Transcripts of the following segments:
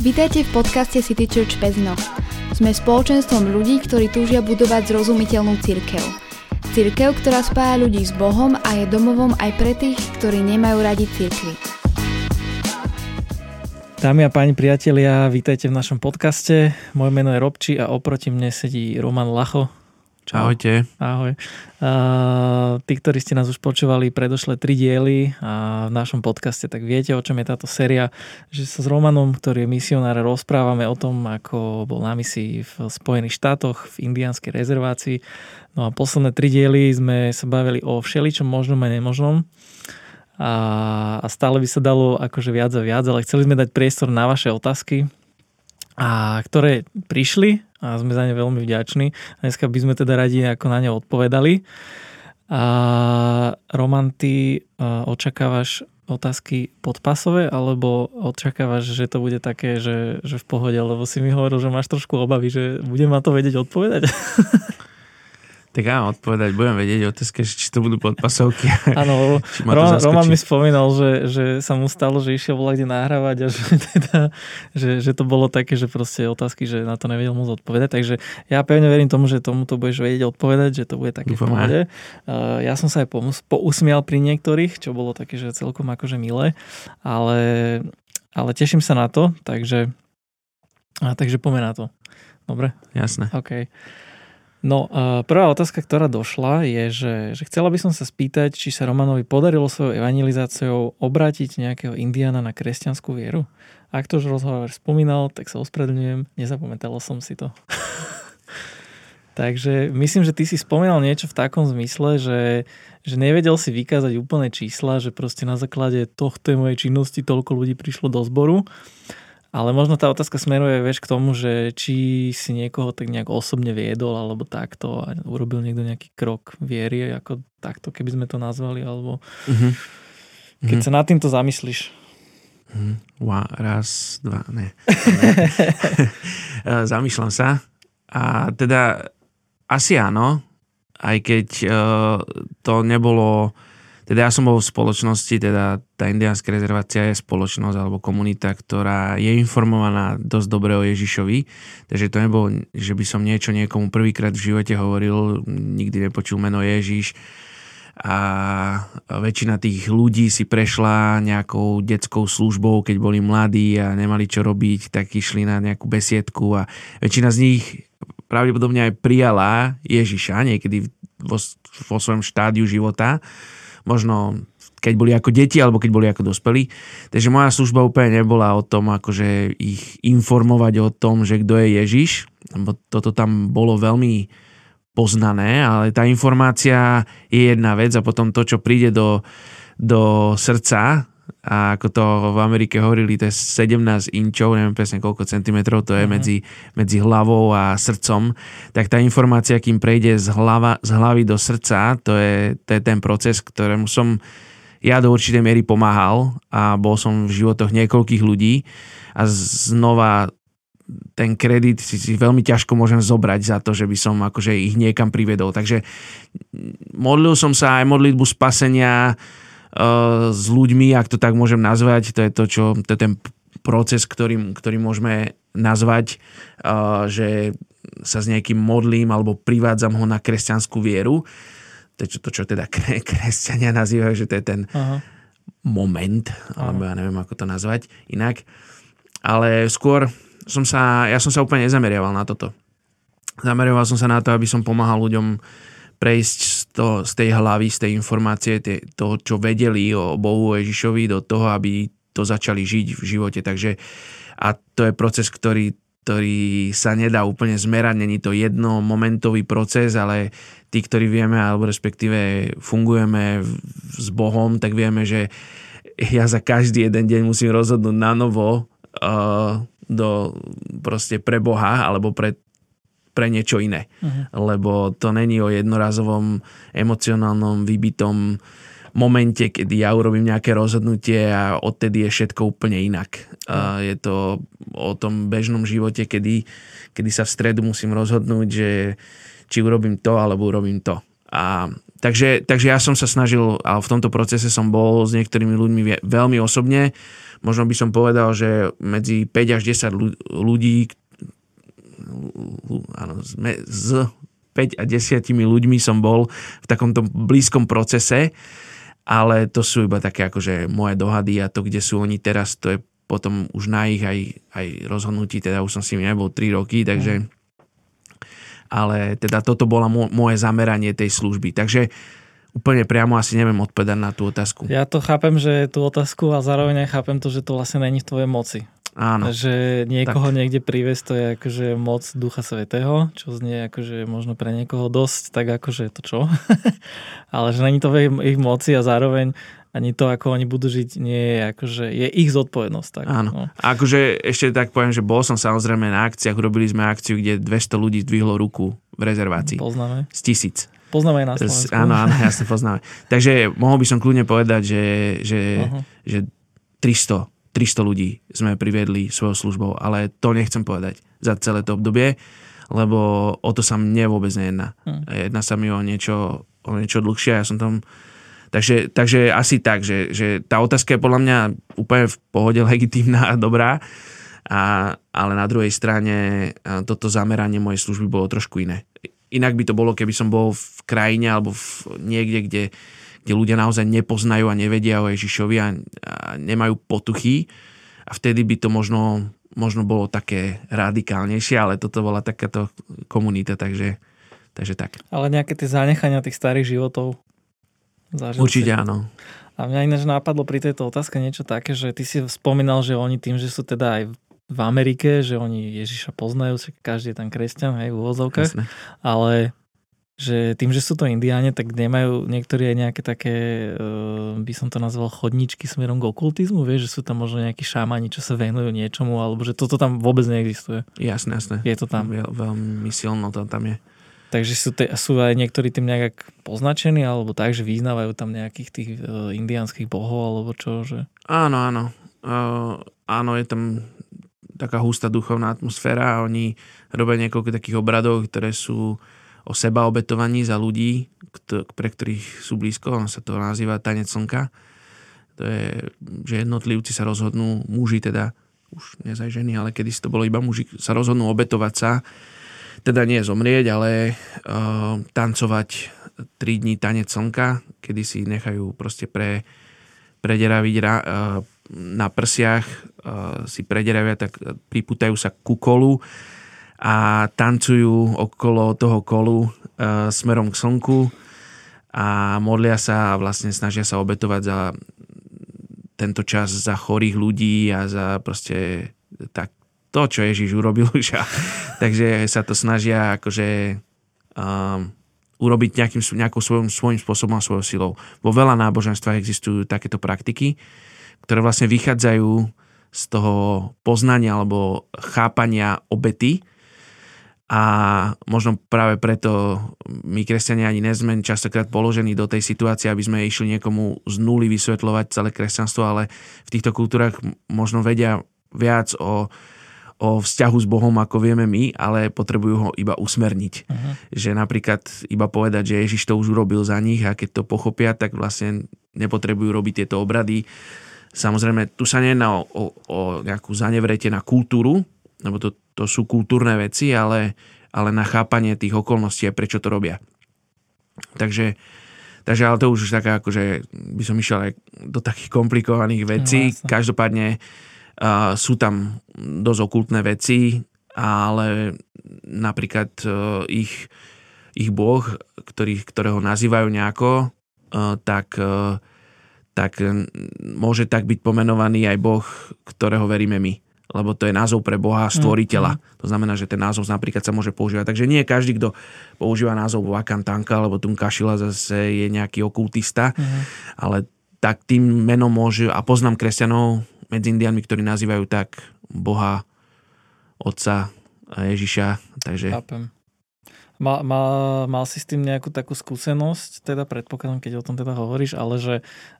Vítajte v podcaste City Church Pezno. Sme spoločenstvom ľudí, ktorí túžia budovať zrozumiteľnú církev. Církev, ktorá spája ľudí s Bohom a je domovom aj pre tých, ktorí nemajú radi církvy. Dámy a páni priatelia, vítajte v našom podcaste. Moje meno je Robči a oproti mne sedí Roman Lacho. Čau. Ahojte. Ahoj. Uh, tí, ktorí ste nás už počúvali predošle tri diely a v našom podcaste, tak viete, o čom je táto séria, že sa s Romanom, ktorý je misionár, rozprávame o tom, ako bol na misii v Spojených štátoch, v indianskej rezervácii. No a posledné tri diely sme sa bavili o všeličom možnom a nemožnom. A, a stále by sa dalo akože viac a viac, ale chceli sme dať priestor na vaše otázky, a ktoré prišli a sme za ne veľmi vďační. Dneska by sme teda radi ako na ne odpovedali. A Roman, ty očakávaš otázky podpasové, alebo očakávaš, že to bude také, že, že v pohode, lebo si mi hovoril, že máš trošku obavy, že budem ma to vedieť odpovedať? Tak áno, odpovedať budem vedieť otázke, či to budú podpasovky. Áno, Roman, Roman mi spomínal, že, že sa mu stalo, že išiel volať kde nahrávať a že, teda, že, že to bolo také, že proste otázky, že na to nevedel mu odpovedať. Takže ja pevne verím tomu, že tomu to budeš vedieť odpovedať, že to bude také Dúfam, v pohode. Ja som sa aj pousmial pri niektorých, čo bolo také, že celkom akože milé, ale, ale teším sa na to, takže, a, takže poďme na to. Dobre? Jasné. OK. No, prvá otázka, ktorá došla, je, že, že chcela by som sa spýtať, či sa Romanovi podarilo svojou evangelizáciou obrátiť nejakého indiana na kresťanskú vieru. Ak to už rozhovor spomínal, tak sa ospravedlňujem, nezapamätala som si to. Takže myslím, že ty si spomínal niečo v takom zmysle, že, že nevedel si vykázať úplné čísla, že proste na základe tohto mojej činnosti toľko ľudí prišlo do zboru. Ale možno tá otázka smeruje vieš, k tomu, že či si niekoho tak nejak osobne viedol alebo takto a urobil niekto nejaký krok viery, ako takto, keby sme to nazvali, alebo uh-huh. keď uh-huh. sa nad týmto zamyslíš. Uh-huh. Wow, raz, dva, ne. Zamýšľam sa. A teda asi áno, aj keď uh, to nebolo teda ja som bol v spoločnosti, teda tá indiánska rezervácia je spoločnosť alebo komunita, ktorá je informovaná dosť dobre o Ježišovi, takže to nebolo, že by som niečo niekomu prvýkrát v živote hovoril, nikdy nepočul meno Ježiš. A väčšina tých ľudí si prešla nejakou detskou službou, keď boli mladí a nemali čo robiť, tak išli na nejakú besiedku a väčšina z nich pravdepodobne aj prijala Ježiša niekedy vo, vo svojom štádiu života možno keď boli ako deti alebo keď boli ako dospelí. Takže moja služba úplne nebola o tom, akože ich informovať o tom, že kto je Ježiš, lebo toto tam bolo veľmi poznané, ale tá informácia je jedna vec a potom to, čo príde do, do srdca, a ako to v Amerike hovorili, to je 17 inčov, neviem presne koľko centimetrov to je mm-hmm. medzi, medzi hlavou a srdcom, tak tá informácia, kým prejde z, hlava, z hlavy do srdca, to je, to je ten proces, ktorému som ja do určitej miery pomáhal a bol som v životoch niekoľkých ľudí a znova ten kredit si, si veľmi ťažko môžem zobrať za to, že by som akože ich niekam privedol. Takže modlil som sa aj modlitbu spasenia, s ľuďmi, ak to tak môžem nazvať. To je to, čo, to je ten proces, ktorý, ktorý môžeme nazvať, eh, že sa s nejakým modlím alebo privádzam ho na kresťanskú vieru. To je to, čo teda kresťania nazývajú, že to je ten Aha. moment, alebo ja neviem, ako to nazvať inak. Ale skôr som sa, ja som sa úplne nezameriaval na toto. Zameriaval som sa na to, aby som pomáhal ľuďom prejsť z, to, z tej hlavy, z tej informácie, tie, toho, čo vedeli o Bohu Ježišovi, do toho, aby to začali žiť v živote. Takže a to je proces, ktorý, ktorý sa nedá úplne zmerať, není to jednomomentový proces, ale tí, ktorí vieme, alebo respektíve fungujeme s Bohom, tak vieme, že ja za každý jeden deň musím rozhodnúť na novo uh, do, proste pre Boha alebo pre pre niečo iné. Uh-huh. Lebo to není o jednorazovom emocionálnom vybitom momente, kedy ja urobím nejaké rozhodnutie a odtedy je všetko úplne inak. Uh, je to o tom bežnom živote, kedy, kedy sa v stredu musím rozhodnúť, že či urobím to, alebo urobím to. A takže, takže ja som sa snažil, a v tomto procese som bol s niektorými ľuďmi veľmi osobne. Možno by som povedal, že medzi 5 až 10 ľudí, áno, z 5 a 10 ľuďmi som bol v takomto blízkom procese, ale to sú iba také akože moje dohady a to, kde sú oni teraz, to je potom už na ich aj, aj rozhodnutí, teda už som s nimi nebol 3 roky, takže mm ale teda toto bola moje zameranie tej služby. Takže úplne priamo asi neviem odpovedať na tú otázku. Ja to chápem, že tú otázku a zároveň aj chápem to, že to vlastne není v tvojej moci. Áno. Že niekoho tak. niekde priviesť, to je akože moc Ducha Svetého, čo znie akože možno pre niekoho dosť, tak akože to čo. Ale že není to v ich, ich moci a zároveň ani to, ako oni budú žiť, nie je akože, je ich zodpovednosť. Tak, Áno. No. Akože ešte tak poviem, že bol som samozrejme na akciách, robili sme akciu, kde 200 ľudí zdvihlo ruku v rezervácii. Poznáme. Z tisíc. Poznáme aj na Slovensku. Áno, áno, jasne poznáme. Takže mohol by som kľudne povedať, že, že, uh-huh. že 300, 300 ľudí sme priviedli svojou službou, ale to nechcem povedať za celé to obdobie, lebo o to sa mne vôbec nejedná. Uh-huh. Jedná sa mi o niečo, o niečo dlhšie. Ja som tam Takže, takže asi tak, že, že tá otázka je podľa mňa úplne v pohode legitímna a dobrá, a, ale na druhej strane toto zameranie mojej služby bolo trošku iné. Inak by to bolo, keby som bol v krajine alebo v, niekde, kde, kde ľudia naozaj nepoznajú a nevedia o Ježišovi a, a nemajú potuchy a vtedy by to možno, možno bolo také radikálnejšie, ale toto bola takáto komunita, takže, takže tak. Ale nejaké tie zanechania tých starých životov Zažil Určite si. áno. A mňa ináč napadlo pri tejto otázke niečo také, že ty si spomínal, že oni tým, že sú teda aj v Amerike, že oni Ježiša poznajú, každý je tam kresťan, hej, v úvozovkách, ale že tým, že sú to indiáne, tak nemajú niektorí aj nejaké také, uh, by som to nazval chodničky smerom k okultizmu, vieš, že sú tam možno nejakí šámani, čo sa venujú niečomu, alebo že toto tam vôbec neexistuje. Jasné, jasné. Je to tam. Veľ, veľmi silno to tam je. Takže sú, te, sú aj niektorí tým nejak poznačení, alebo tak, že vyznávajú tam nejakých tých uh, indiánskych bohov, alebo čo? Že... Áno, áno. Uh, áno, je tam taká hustá duchovná atmosféra a oni robia niekoľko takých obradov, ktoré sú o seba obetovaní za ľudí, pre ktorých sú blízko. On sa to nazýva tanec slnka. To je, že jednotlivci sa rozhodnú, muži teda, už nezaj ženy, ale kedy to bolo iba muži, sa rozhodnú obetovať sa teda nie zomrieť, ale uh, tancovať 3 dní tanec slnka, kedy si nechajú proste pre, prederaviť uh, na prsiach, uh, si prederavia, tak priputajú sa ku kolu a tancujú okolo toho kolu uh, smerom k slnku a modlia sa a vlastne snažia sa obetovať za tento čas za chorých ľudí a za proste tak, to, čo Ježiš urobil už. Takže sa to snažia akože um, urobiť nejakým, nejakou svojím, svojím spôsobom a svojou silou. Vo veľa náboženstvách existujú takéto praktiky, ktoré vlastne vychádzajú z toho poznania alebo chápania obety a možno práve preto my kresťania ani nezme častokrát položení do tej situácie, aby sme išli niekomu z nuly vysvetľovať celé kresťanstvo, ale v týchto kultúrach možno vedia viac o o vzťahu s Bohom, ako vieme my, ale potrebujú ho iba usmerniť. Uh-huh. Že napríklad iba povedať, že Ježiš to už urobil za nich a keď to pochopia, tak vlastne nepotrebujú robiť tieto obrady. Samozrejme, tu sa nejedná o, o, o nejakú zanevrete na kultúru, lebo to, to sú kultúrne veci, ale, ale na chápanie tých okolností a prečo to robia. Takže, takže ale to už taká, akože by som išiel aj do takých komplikovaných vecí. No, Každopádne Uh, sú tam dosť okultné veci, ale napríklad uh, ich, ich boh, ktorý, ktorého nazývajú nejako, uh, tak, uh, tak môže tak byť pomenovaný aj boh, ktorého veríme my lebo to je názov pre Boha stvoriteľa. Mm. To znamená, že ten názov napríklad sa môže používať. Takže nie každý, kto používa názov Vakantanka alebo Tunkašila zase je nejaký okultista, mm. ale tak tým menom môže, a poznám kresťanov, medzi indiánmi, ktorí nazývajú tak Boha, Otca Ježiša. Takže... Chápem. Mal, mal, mal si s tým nejakú takú skúsenosť, teda predpokladám, keď o tom teda hovoríš, ale že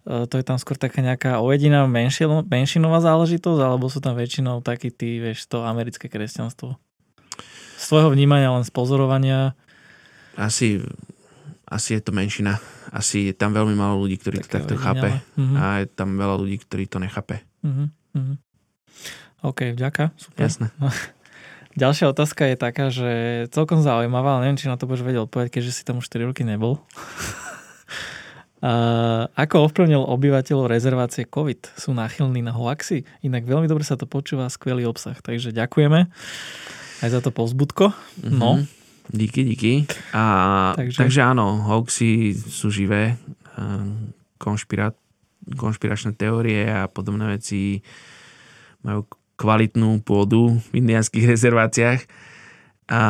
e, to je tam skôr taká nejaká ojediná menšin, menšinová záležitosť, alebo sú tam väčšinou takí tí, vieš, to americké kresťanstvo? Z tvojho vnímania, len z pozorovania? Asi asi je to menšina. Asi je tam veľmi málo ľudí, ktorí to takto chápe. Mm-hmm. A je tam veľa ľudí, ktorí to nechápe. Mm-hmm. OK, ďaká. Super. Jasné. Ďalšia otázka je taká, že celkom zaujímavá, ale neviem, či na to budeš vedieť odpovedať, keďže si tam už 4 roky nebol. Uh, ako ovplyvnil obyvateľov rezervácie COVID? Sú náchylní na hoaxy? Inak veľmi dobre sa to počúva, skvelý obsah. Takže ďakujeme aj za to pozbudko. No. Mm-hmm. Díky, díky. A, takže... takže áno, hoaxy sú živé. Konšpira, konšpiračné teórie a podobné veci majú kvalitnú pôdu v indiánskych rezerváciách. A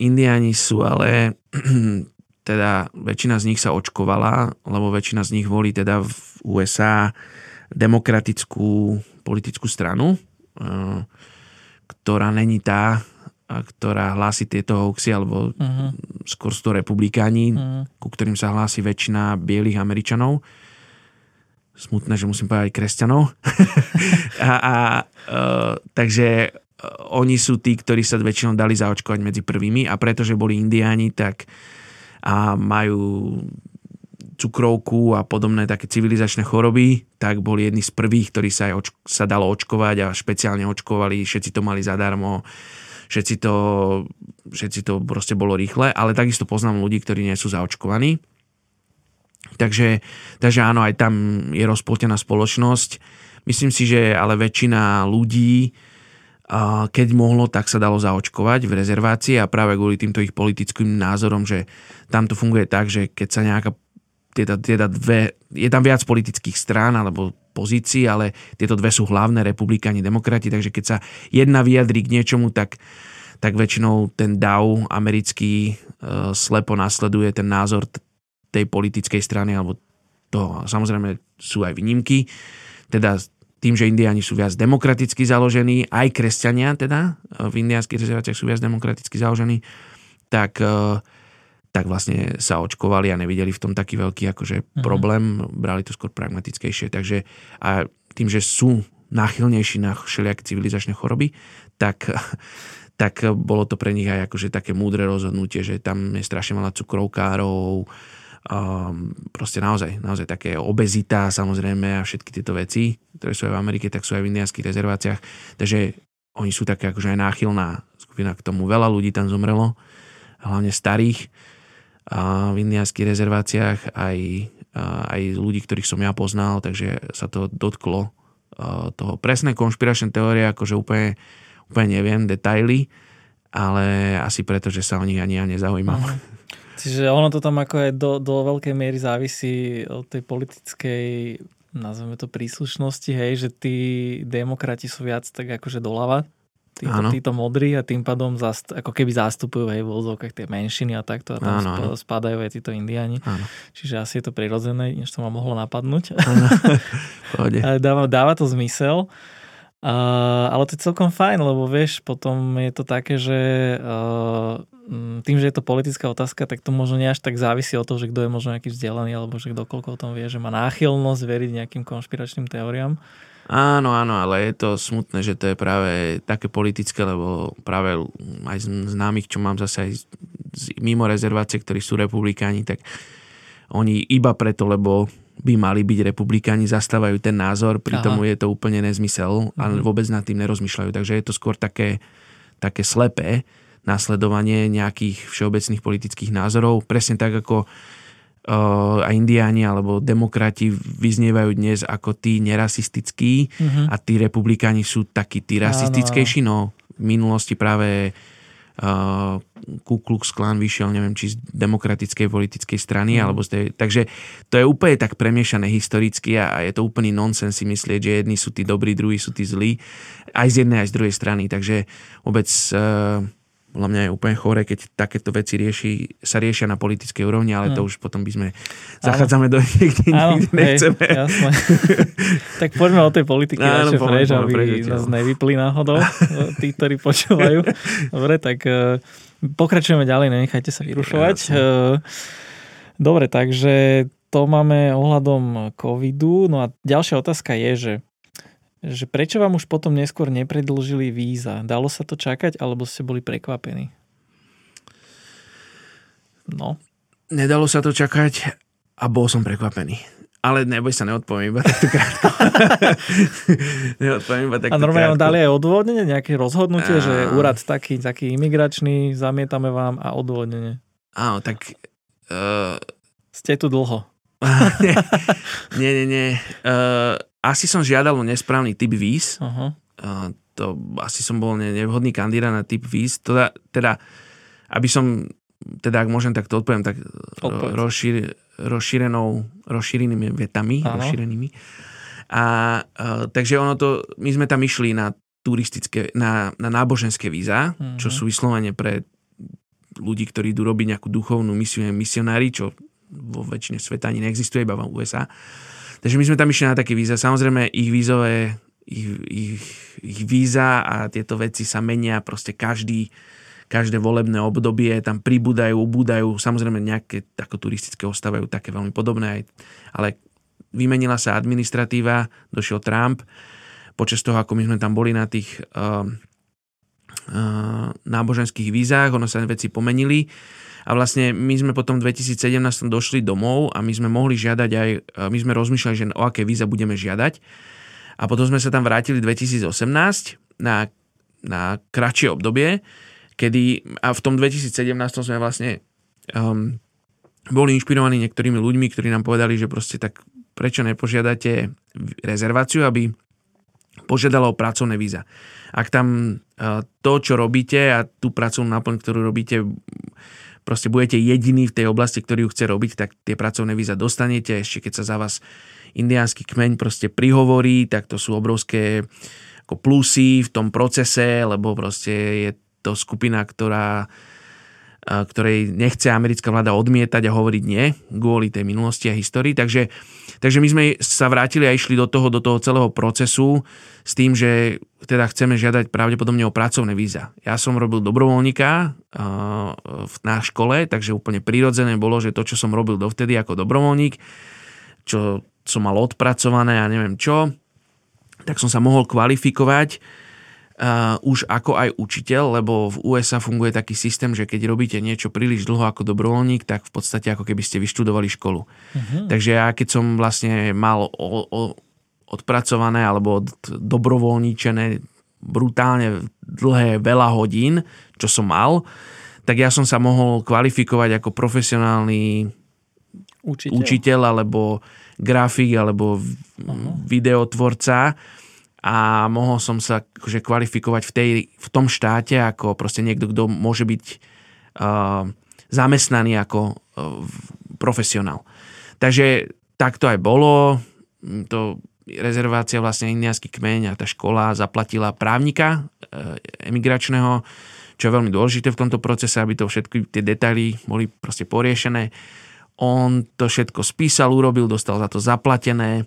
indiáni sú ale teda väčšina z nich sa očkovala, lebo väčšina z nich volí teda v USA demokratickú politickú stranu, eh, ktorá není tá, ktorá hlási tieto hoaxy, alebo uh-huh. skôr sú to republikáni, uh-huh. ku ktorým sa hlási väčšina bielých Američanov. Smutné, že musím povedať kresťanov. a, a uh, takže uh, oni sú tí, ktorí sa väčšinou dali zaočkovať medzi prvými a pretože boli indiáni, tak a majú cukrovku a podobné také civilizačné choroby, tak boli jedni z prvých, ktorí sa, aj oč- sa dalo očkovať a špeciálne očkovali, všetci to mali zadarmo, všetci to, všetci to proste bolo rýchle, ale takisto poznám ľudí, ktorí nie sú zaočkovaní. Takže, takže áno, aj tam je rozpoltená spoločnosť. Myslím si, že ale väčšina ľudí keď mohlo, tak sa dalo zaočkovať v rezervácii a práve kvôli týmto ich politickým názorom, že tam to funguje tak, že keď sa nejaká tieto, tieto dve, je tam viac politických strán alebo pozícií, ale tieto dve sú hlavné, republikáni, demokrati, takže keď sa jedna vyjadrí k niečomu, tak, tak väčšinou ten DAO americký e, slepo nasleduje ten názor tej politickej strany, alebo to samozrejme sú aj výnimky, teda tým, že indiáni sú viac demokraticky založení, aj kresťania teda v indiánskych rezerváciách sú viac demokraticky založení, tak, e, tak vlastne sa očkovali a nevideli v tom taký veľký akože uh-huh. problém, brali to skôr pragmatickejšie. Takže a tým, že sú náchylnejší na všelijaké civilizačné choroby, tak, tak bolo to pre nich aj akože také múdre rozhodnutie, že tam je strašne veľa cukrovkárov, um, proste naozaj, naozaj také obezita samozrejme a všetky tieto veci, ktoré sú aj v Amerike, tak sú aj v indiánskych rezerváciách. Takže oni sú také akože aj náchylná skupina k tomu. Veľa ľudí tam zomrelo, hlavne starých a v indiánskych rezerváciách aj, aj ľudí, ktorých som ja poznal, takže sa to dotklo toho presné konšpiračné teórie, akože úplne, úplne neviem detaily, ale asi preto, že sa o nich ani ja nezaujímam. Uh-huh. Čiže ono to tam ako aj do, do veľkej miery závisí od tej politickej nazveme to príslušnosti, hej, že tí demokrati sú viac tak akože doľava, títo, títo modrí a tým pádom zast, ako keby zastupujú aj v úzovkách tie menšiny a takto a tam áno, sp- spadajú aj títo indiani. Áno. Čiže asi je to prirodzené, než to ma mohlo napadnúť. dáva, dáva to zmysel. Ale to je celkom fajn, lebo vieš, potom je to také, že uh, tým, že je to politická otázka, tak to možno nie tak závisí od toho, že kto je možno nejaký vzdelaný, alebo že kdokoľko o tom vie, že má náchylnosť veriť nejakým konšpiračným teóriám. Áno, áno, ale je to smutné, že to je práve také politické, lebo práve aj známych, čo mám zase aj mimo rezervácie, ktorí sú republikáni, tak oni iba preto, lebo by mali byť republikáni, zastávajú ten názor, pritom je to úplne nezmysel a mm. vôbec nad tým nerozmýšľajú. Takže je to skôr také, také slepé nasledovanie nejakých všeobecných politických názorov. Presne tak, ako uh, a indiáni alebo demokrati vyznievajú dnes ako tí nerasistickí mm-hmm. a tí republikáni sú takí tí rasistickejší. No, v minulosti práve Ku Klux Klan vyšiel, neviem, či z demokratickej politickej strany, mm. alebo z tej, takže to je úplne tak premiešané historicky a, a je to úplný nonsens si myslieť, že jedni sú tí dobrí, druhí sú tí zlí, aj z jednej, aj z druhej strany, takže vôbec uh, podľa mňa je úplne chore, keď takéto veci rieši, sa riešia na politickej úrovni, ale mm. to už potom by sme zachádzame do niekde, kde nechceme. Hej, jasné. tak poďme o tej politike Áno, radšej preč, aby preč, nás nevypli náhodou tí, ktorí počúvajú. Dobre, tak uh, pokračujeme ďalej, nenechajte sa vyrušovať. Uh, dobre, takže to máme ohľadom covidu. No a ďalšia otázka je, že že prečo vám už potom neskôr nepredlžili víza? Dalo sa to čakať, alebo ste boli prekvapení? No. nedalo sa to čakať a bol som prekvapený. Ale neboj sa, neodpoviem iba takto krátko. neodpoviem iba takto A normálne vám dali aj odvodnenie, nejaké rozhodnutie, Á. že úrad taký, taký imigračný, zamietame vám a odvodnenie. Áno, tak... Uh, Ste tu dlho. nie, nie, nie. Uh, asi som žiadal o nesprávny typ víz. Aha. Uh, to asi som bol ne- nevhodný kandidát na typ víz. Teda, teda aby som, teda ak môžem, tak to odpoviem tak Odpovedz. ro, rozšír, rozšírenou, rozšírenými vetami. Áno. Rozšírenými. A uh, takže ono to, my sme tam išli na turistické, na, na náboženské víza, Mhm. čo sú vyslovene pre ľudí, ktorí idú robiť nejakú duchovnú misiu, misionári, čo vo väčšine sveta ani neexistuje, iba v USA. Takže my sme tam išli na také víza. Samozrejme, ich vízové, ich, ich, ich víza a tieto veci sa menia proste každý, každé volebné obdobie, tam pribúdajú, ubúdajú, samozrejme nejaké ako turistické ostávajú také veľmi podobné, aj, ale vymenila sa administratíva, došiel Trump, počas toho, ako my sme tam boli na tých uh, uh, náboženských vízach, ono sa veci pomenili a vlastne my sme potom v 2017 došli domov a my sme mohli žiadať aj, uh, my sme rozmýšľali, že o aké víza budeme žiadať a potom sme sa tam vrátili 2018 na, na kratšie obdobie, kedy a v tom 2017 sme vlastne um, boli inšpirovaní niektorými ľuďmi, ktorí nám povedali, že proste tak prečo nepožiadate rezerváciu, aby požiadala o pracovné víza. Ak tam uh, to, čo robíte a tú pracovnú náplň, ktorú robíte, proste budete jediný v tej oblasti, ktorý ju chce robiť, tak tie pracovné víza dostanete. Ešte keď sa za vás indiánsky kmeň proste prihovorí, tak to sú obrovské ako plusy v tom procese, lebo proste je to skupina, ktorá ktorej nechce americká vláda odmietať a hovoriť nie kvôli tej minulosti a histórii. Takže, takže my sme sa vrátili a išli do toho, do toho celého procesu s tým, že teda chceme žiadať pravdepodobne o pracovné víza. Ja som robil dobrovoľníka na škole, takže úplne prirodzené bolo, že to, čo som robil dovtedy ako dobrovoľník, čo som mal odpracované a neviem čo, tak som sa mohol kvalifikovať uh, už ako aj učiteľ, lebo v USA funguje taký systém, že keď robíte niečo príliš dlho ako dobrovoľník, tak v podstate ako keby ste vyštudovali školu. Mhm. Takže ja keď som vlastne mal o, o, odpracované alebo od, dobrovoľníčené brutálne dlhé veľa hodín, čo som mal, tak ja som sa mohol kvalifikovať ako profesionálny Učiteľ. učiteľ alebo grafik alebo v- videotvorca a mohol som sa akože kvalifikovať v, tej, v tom štáte ako proste niekto, kto môže byť uh, zamestnaný ako uh, profesionál. Takže tak to aj bolo. To rezervácia vlastne indiánsky kmeň a tá škola zaplatila právnika uh, emigračného, čo je veľmi dôležité v tomto procese, aby to všetky tie detaily boli proste poriešené. On to všetko spísal, urobil, dostal za to zaplatené.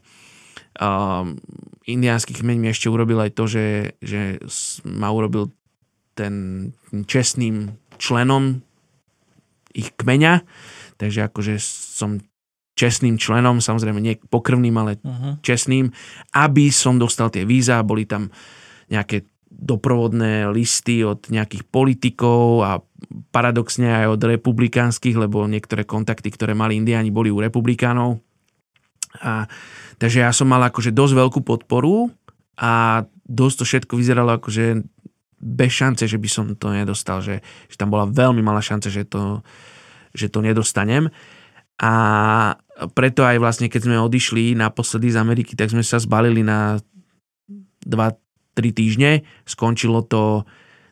Um, indiánsky kmeň mi ešte urobil aj to, že, že ma urobil ten čestným členom ich kmeňa. Takže akože som čestným členom, samozrejme nie pokrvným, ale Uh-huh. čestným, aby som dostal tie víza, boli tam nejaké doprovodné listy od nejakých politikov a paradoxne aj od republikánskych, lebo niektoré kontakty, ktoré mali indiáni, boli u republikánov. A, takže ja som mal akože dosť veľkú podporu a dosť to všetko vyzeralo akože bez šance, že by som to nedostal, že, že tam bola veľmi malá šanca, že to, že to nedostanem. A preto aj vlastne, keď sme odišli naposledy z Ameriky, tak sme sa zbalili na 2-3 týždne. Skončilo to,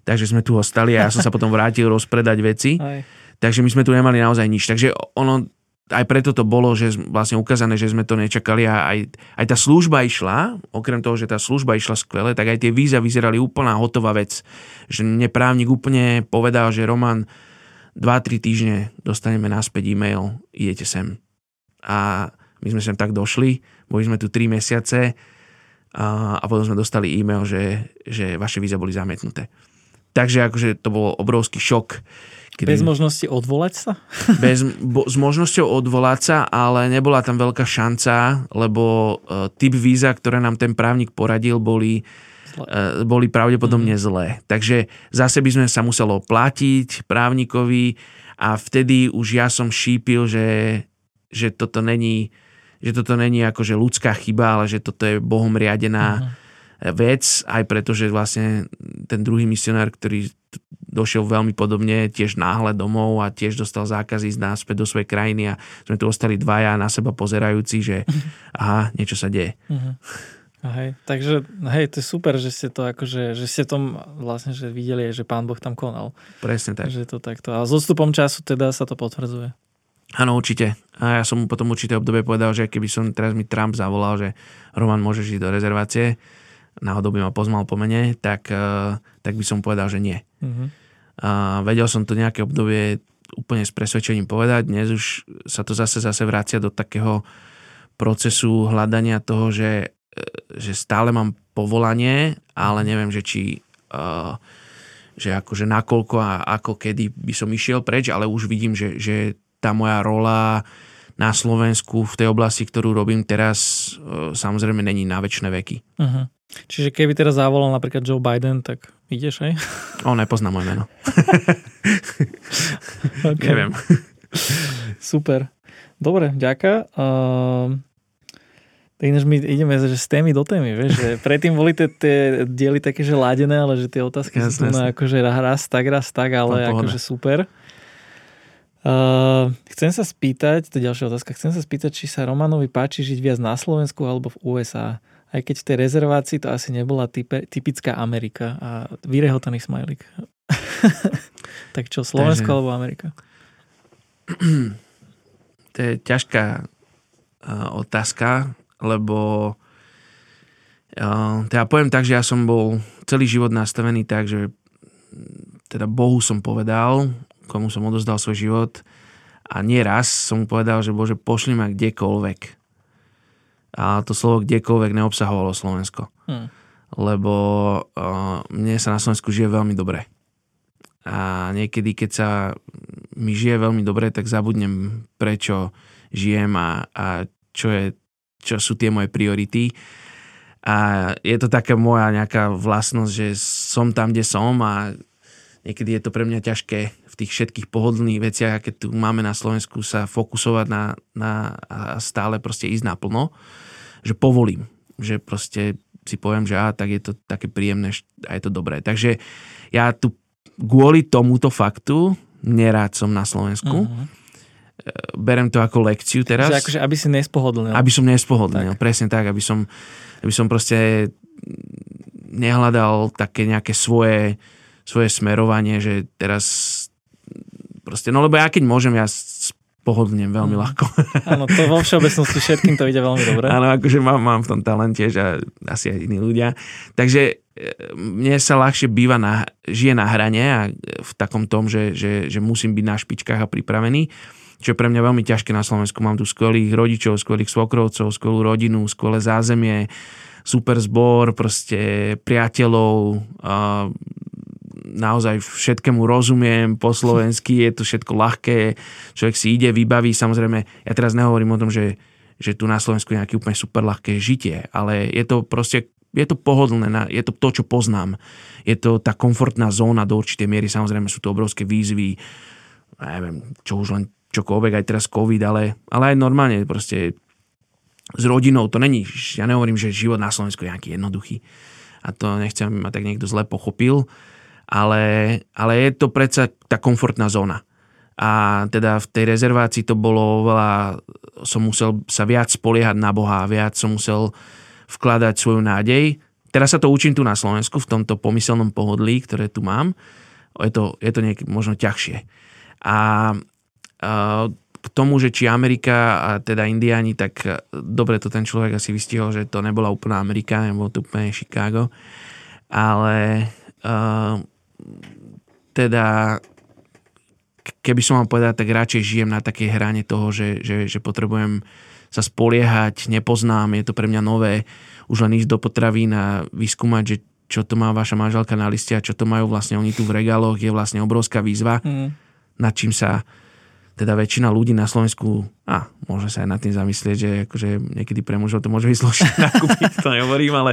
takže sme tu ostali a ja som sa potom vrátil rozpredať veci. Aj. Takže my sme tu nemali naozaj nič. Takže ono, aj preto to bolo, že vlastne ukázané, že sme to nečakali a aj, aj tá služba išla, okrem toho, že tá služba išla skvele, tak aj tie víza vyzerali úplná hotová vec. Že mne právnik úplne povedal, že Roman, 2-3 týždne dostaneme naspäť e-mail, idete sem. A my sme sem tak došli, boli sme tu 3 mesiace a, a potom sme dostali e-mail, že, že vaše víza boli zamietnuté. Takže akože to bol obrovský šok. Kedy Bez možnosti odvolať sa? bez, bo, s možnosťou odvolať sa, ale nebola tam veľká šanca, lebo uh, typ víza, ktoré nám ten právnik poradil, boli, Zle. uh, boli pravdepodobne mm. zlé. Takže zase by sme sa muselo platiť právnikovi A vtedy už ja som šípil, že, že toto není že toto není akože ľudská chyba, ale že toto je Bohom riadená uh-huh. vec, aj preto, že vlastne ten druhý misionár, ktorý došiel veľmi podobne, tiež náhle domov a tiež dostal zákaz ísť náspäť do svojej krajiny a sme tu ostali dvaja na seba pozerajúci, že aha, niečo sa deje. Uh-huh. Hej, takže hej, to je super, že ste to akože, že ste tom vlastne, že videli, že pán Boh tam konal. Presne tak. Že to takto. A s odstupom času teda sa to potvrdzuje. Áno, určite. A ja som mu potom určité obdobie povedal, že keby som teraz mi Trump zavolal, že Roman môžeš ísť do rezervácie, náhodou by ma pozmal po mene, tak, eh, tak by som povedal, že nie. Uh-huh. A vedel som to nejaké obdobie úplne s presvedčením povedať. Dnes už sa to zase zase vracia do takého procesu hľadania toho, že E, že stále mám povolanie, ale neviem, že či uh, že akože nakoľko a ako kedy by som išiel preč, ale už vidím, že, že tá moja rola na Slovensku v tej oblasti, ktorú robím teraz, uh, samozrejme není na väčšie veky. Uh-huh. Čiže keby teraz zavolal napríklad Joe Biden, tak ideš, aj? On nepozná moje meno. okay. Neviem. Super. Dobre, ďaká. Uh, tak ináč my ideme že z témy do témy, vieš, že predtým boli tie, tie diely také, že ládené, ale že tie otázky jasne, sú tu na akože raz tak, raz tak, ale akože super. Uh, chcem sa spýtať, to je ďalšia otázka, chcem sa spýtať, či sa Romanovi páči žiť viac na Slovensku alebo v USA. Aj keď v tej rezervácii to asi nebola type, typická Amerika a vyrehotaný smajlik. tak čo, Slovensko Takže... alebo Amerika? To je ťažká otázka lebo uh, teda poviem tak, že ja som bol celý život nastavený tak, že teda Bohu som povedal, komu som odozdal svoj život a nieraz som mu povedal, že Bože, pošli ma kdekoľvek. A to slovo kdekoľvek neobsahovalo Slovensko. Hmm. Lebo uh, mne sa na Slovensku žije veľmi dobre. A niekedy, keď sa mi žije veľmi dobre, tak zabudnem, prečo žijem a, a čo je čo sú tie moje priority. A je to taká moja nejaká vlastnosť, že som tam, kde som a niekedy je to pre mňa ťažké v tých všetkých pohodlných veciach, aké tu máme na Slovensku, sa fokusovať na, na a stále proste ísť naplno, že povolím, že proste si poviem, že á, tak je to také príjemné a je to dobré. Takže ja tu kvôli tomuto faktu nerád som na Slovensku. Uh-huh berem to ako lekciu teraz. Že akože, aby si nespohodlnil. Aby som nespohodlnil, tak. presne tak, aby som, aby som proste nehľadal také nejaké svoje, svoje smerovanie, že teraz proste, no lebo ja keď môžem, ja pohodlnem veľmi mm. ľahko. Áno, to vo všeobecnosti všetkým to ide veľmi dobre. Áno, akože mám, mám v tom talent tiež a asi aj iní ľudia. Takže e, mne sa ľahšie býva na, žije na hrane a v takom tom, že, že, že musím byť na špičkách a pripravený čo je pre mňa veľmi ťažké na Slovensku. Mám tu skvelých rodičov, skvelých svokrovcov, skvelú rodinu, skvelé zázemie, super zbor, proste priateľov, a naozaj všetkému rozumiem po slovensky, je to všetko ľahké, človek si ide, vybaví, samozrejme, ja teraz nehovorím o tom, že, že tu na Slovensku je nejaké úplne super ľahké žitie, ale je to proste je to pohodlné, je to to, čo poznám. Je to tá komfortná zóna do určitej miery, samozrejme sú to obrovské výzvy, neviem, čo už len čokoľvek, aj teraz COVID, ale, ale aj normálne proste s rodinou, to není, ja nehovorím, že život na Slovensku je nejaký jednoduchý a to nechcem, aby ma tak niekto zle pochopil, ale, ale je to predsa tá komfortná zóna. A teda v tej rezervácii to bolo veľa, som musel sa viac spoliehať na Boha, viac som musel vkladať svoju nádej. Teraz sa to učím tu na Slovensku, v tomto pomyselnom pohodlí, ktoré tu mám. Je to, je to niekedy možno ťažšie. A k tomu, že či Amerika a teda Indiáni, tak dobre to ten človek asi vystihol, že to nebola úplná Amerika, nebolo to úplne Chicago, ale uh, teda keby som vám povedal, tak radšej žijem na takej hrane toho, že, že, že potrebujem sa spoliehať, nepoznám, je to pre mňa nové, už len ísť do potravín a vyskúmať, že čo to má vaša manželka na liste a čo to majú vlastne oni tu v regáloch, je vlastne obrovská výzva, mm. nad čím sa teda väčšina ľudí na Slovensku, a môže sa aj nad tým zamyslieť, že akože niekedy pre mužov to môže byť zložité nakúpiť, to nehovorím, ale,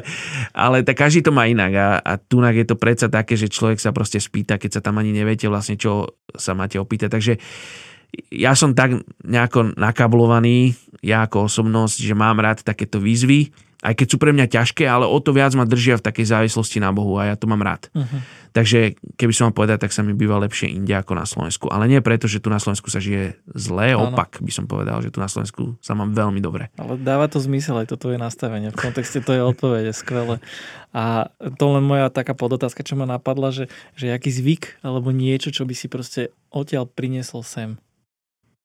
ale tak každý to má inak a, a tunak je to predsa také, že človek sa proste spýta, keď sa tam ani neviete vlastne, čo sa máte opýtať. Takže ja som tak nejako nakablovaný, ja ako osobnosť, že mám rád takéto výzvy, aj keď sú pre mňa ťažké, ale o to viac ma držia v takej závislosti na Bohu a ja to mám rád. Uh-huh. Takže keby som vám povedal, tak sa mi býva lepšie inde ako na Slovensku. Ale nie preto, že tu na Slovensku sa žije zle, ano. opak by som povedal, že tu na Slovensku sa mám veľmi dobre. Ale dáva to zmysel aj toto je nastavenie. V kontexte to je odpovede, skvelé. A to len moja taká podotázka, čo ma napadla, že, že aký zvyk alebo niečo, čo by si proste odtiaľ priniesol sem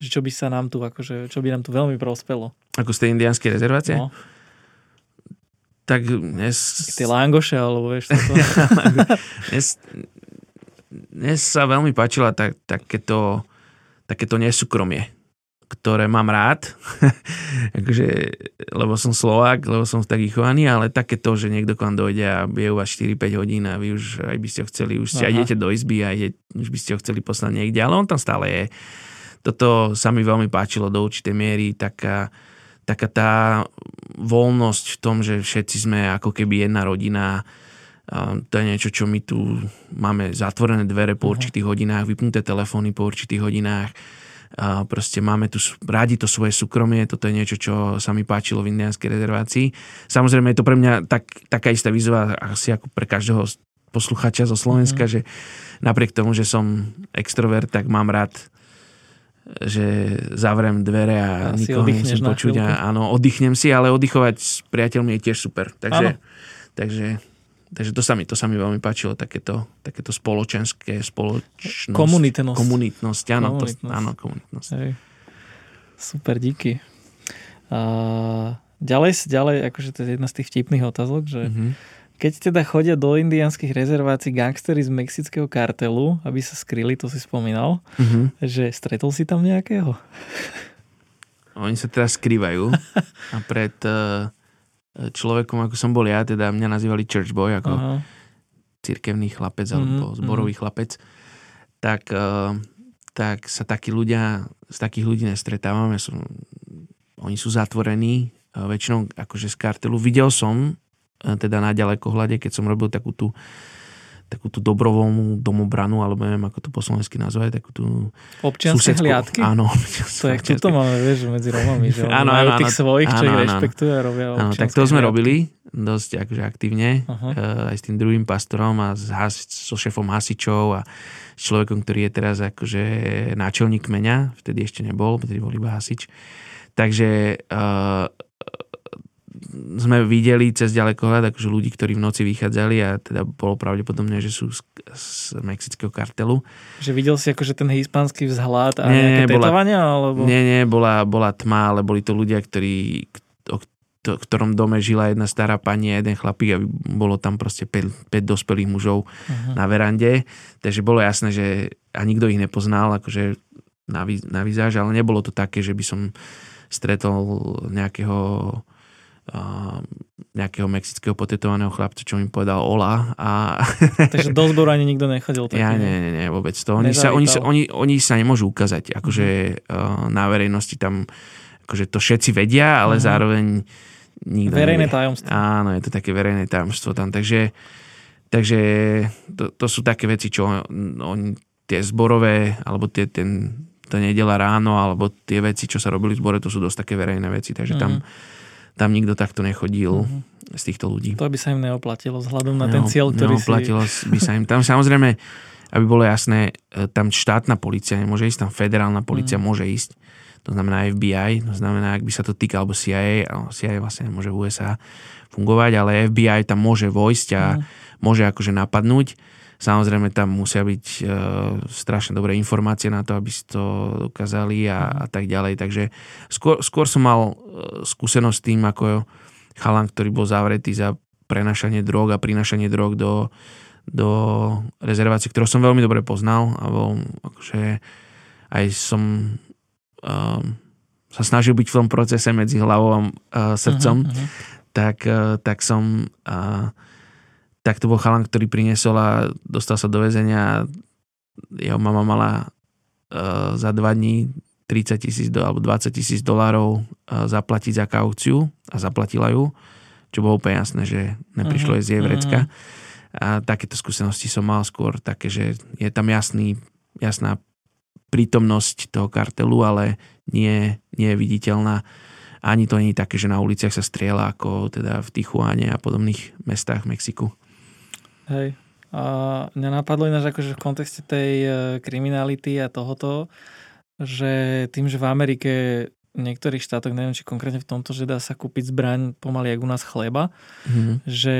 že čo by sa nám tu, akože, čo by nám tu veľmi prospelo. Ako z tej indianskej rezervácie? No tak dnes... Tie langoše, alebo vieš toto. dnes, dnes sa veľmi páčila tak, takéto, takéto nesúkromie, ktoré mám rád, akože, lebo som Slovák, lebo som taký chovaný, ale takéto, že niekto k vám dojde a je u vás 4-5 hodín a vy už aj by ste ho chceli, už ste idete do izby a ide, už by ste ho chceli poslať niekde, ale on tam stále je. Toto sa mi veľmi páčilo do určitej miery, taká taká tá voľnosť v tom, že všetci sme ako keby jedna rodina. To je niečo, čo my tu máme zatvorené dvere po mhm. určitých hodinách, vypnuté telefóny po určitých hodinách. Proste máme tu rádi to svoje súkromie, toto je niečo, čo sa mi páčilo v indianskej rezervácii. Samozrejme je to pre mňa tak, taká istá výzva asi ako pre každého posluchača zo Slovenska, mm-hmm. že napriek tomu, že som extrovert, tak mám rád že zavrem dvere a, a nikoho nemusím počuť. A, áno, oddychnem si, ale oddychovať s priateľmi je tiež super. Takže, takže, takže to, sa mi, to sa mi veľmi páčilo, takéto, takéto spoločenské spoločnosť. Komunitnosť. Komunitnosť, áno, komunitnosť. To, áno, komunitnosť. Hej. Super, díky. A ďalej, ďalej, akože to je jedna z tých vtipných otázok, že mm-hmm keď teda chodia do indianských rezervácií gangstery z mexického kartelu, aby sa skryli, to si spomínal, uh-huh. že stretol si tam nejakého? Oni sa teraz skrývajú a pred uh, človekom, ako som bol ja, teda mňa nazývali church boy, ako uh-huh. cirkevný chlapec alebo uh-huh. zborový uh-huh. chlapec, tak, uh, tak sa takí ľudia, z takých ľudí nestretávame. Som, oni sú zatvorení, uh, väčšinou akože z kartelu. Videl som teda na ďalekohľade, keď som robil takú tú takú tú dobrovoľnú domobranu, alebo neviem, ako to po slovensky nazvať, takú tú Občianske susedskú, hliadky? Áno. To je, to máme, vieš, medzi Romami, že áno, áno, tých svojich, čo ich rešpektujú a robia Áno, tak to sme hliadky. robili dosť akože aktívne, uh-huh. aj s tým druhým pastorom a s has, so šefom hasičov a s človekom, ktorý je teraz akože náčelník kmeňa, vtedy ešte nebol, vtedy bol iba hasič. Takže uh, sme videli cez ďalekohľad akože ľudí, ktorí v noci vychádzali a teda bolo pravdepodobné, že sú z, z mexického kartelu. Že videl si akože ten hispánsky vzhľad a nie, nejaké bola, tetovania? Alebo... Nie, nie, bola, bola tma, ale boli to ľudia, ktorí, o to, ktorom dome žila jedna stará pani a jeden chlapík a bolo tam proste 5, 5 dospelých mužov uh-huh. na verande. Takže bolo jasné, že a nikto ich nepoznal akože na, na vizáž, ale nebolo to také, že by som stretol nejakého nejakého mexického potetovaného chlapca, čo mi povedal Ola. A... Takže do zboru ani nikto nechodil? Taký, ja nie, nie, nie, vôbec to. Oni sa, oni, sa, oni, oni sa nemôžu ukázať, akože uh-huh. na verejnosti tam, akože to všetci vedia, ale uh-huh. zároveň nikto Verejné nevie. tajomstvo. Áno, je to také verejné tajomstvo tam, takže, takže to, to sú také veci, čo oni, tie zborové, alebo tie, ten, to nedela ráno, alebo tie veci, čo sa robili v zbore, to sú dosť také verejné veci, takže uh-huh. tam tam nikto takto nechodil mm-hmm. z týchto ľudí. To by sa im neoplatilo vzhľadom na ten cieľ, ktorý neoplatilo si... by sa im. Tam samozrejme, aby bolo jasné, e, tam štátna policia nemôže ísť, tam federálna policia mm. môže ísť. To znamená FBI, to znamená, ak by sa to týka, alebo CIA, CIA vlastne nemôže v USA fungovať, ale FBI tam môže vojsť a mm. môže akože napadnúť Samozrejme tam musia byť e, strašne dobré informácie na to, aby si to dokázali a, a tak ďalej. Takže skôr, skôr som mal e, skúsenosť s tým, ako chalan, ktorý bol zavretý za prenašanie drog a prinašanie drog do, do rezervácie, ktorú som veľmi dobre poznal a bol akože aj som um, sa snažil byť v tom procese medzi hlavou a uh, srdcom, uh-huh, uh-huh. Tak, uh, tak som uh, tak to bol chalan, ktorý priniesol a dostal sa do väzenia. Jeho mama mala uh, za dva dní 30 tisíc alebo 20 tisíc dolárov zaplatiť za kauciu a zaplatila ju, čo bolo úplne jasné, že neprišlo uh-huh. z jej vrecka. A takéto skúsenosti som mal skôr také, že je tam jasný, jasná prítomnosť toho kartelu, ale nie, nie je viditeľná. Ani to nie je také, že na uliciach sa strieľa ako teda v Tichuáne a podobných mestách v Mexiku. Hej, a mňa napadlo ináč akože v kontexte tej e, kriminality a tohoto, že tým, že v Amerike v niektorých štátoch, neviem či konkrétne v tomto, že dá sa kúpiť zbraň pomaly jak u nás chleba, mm-hmm. že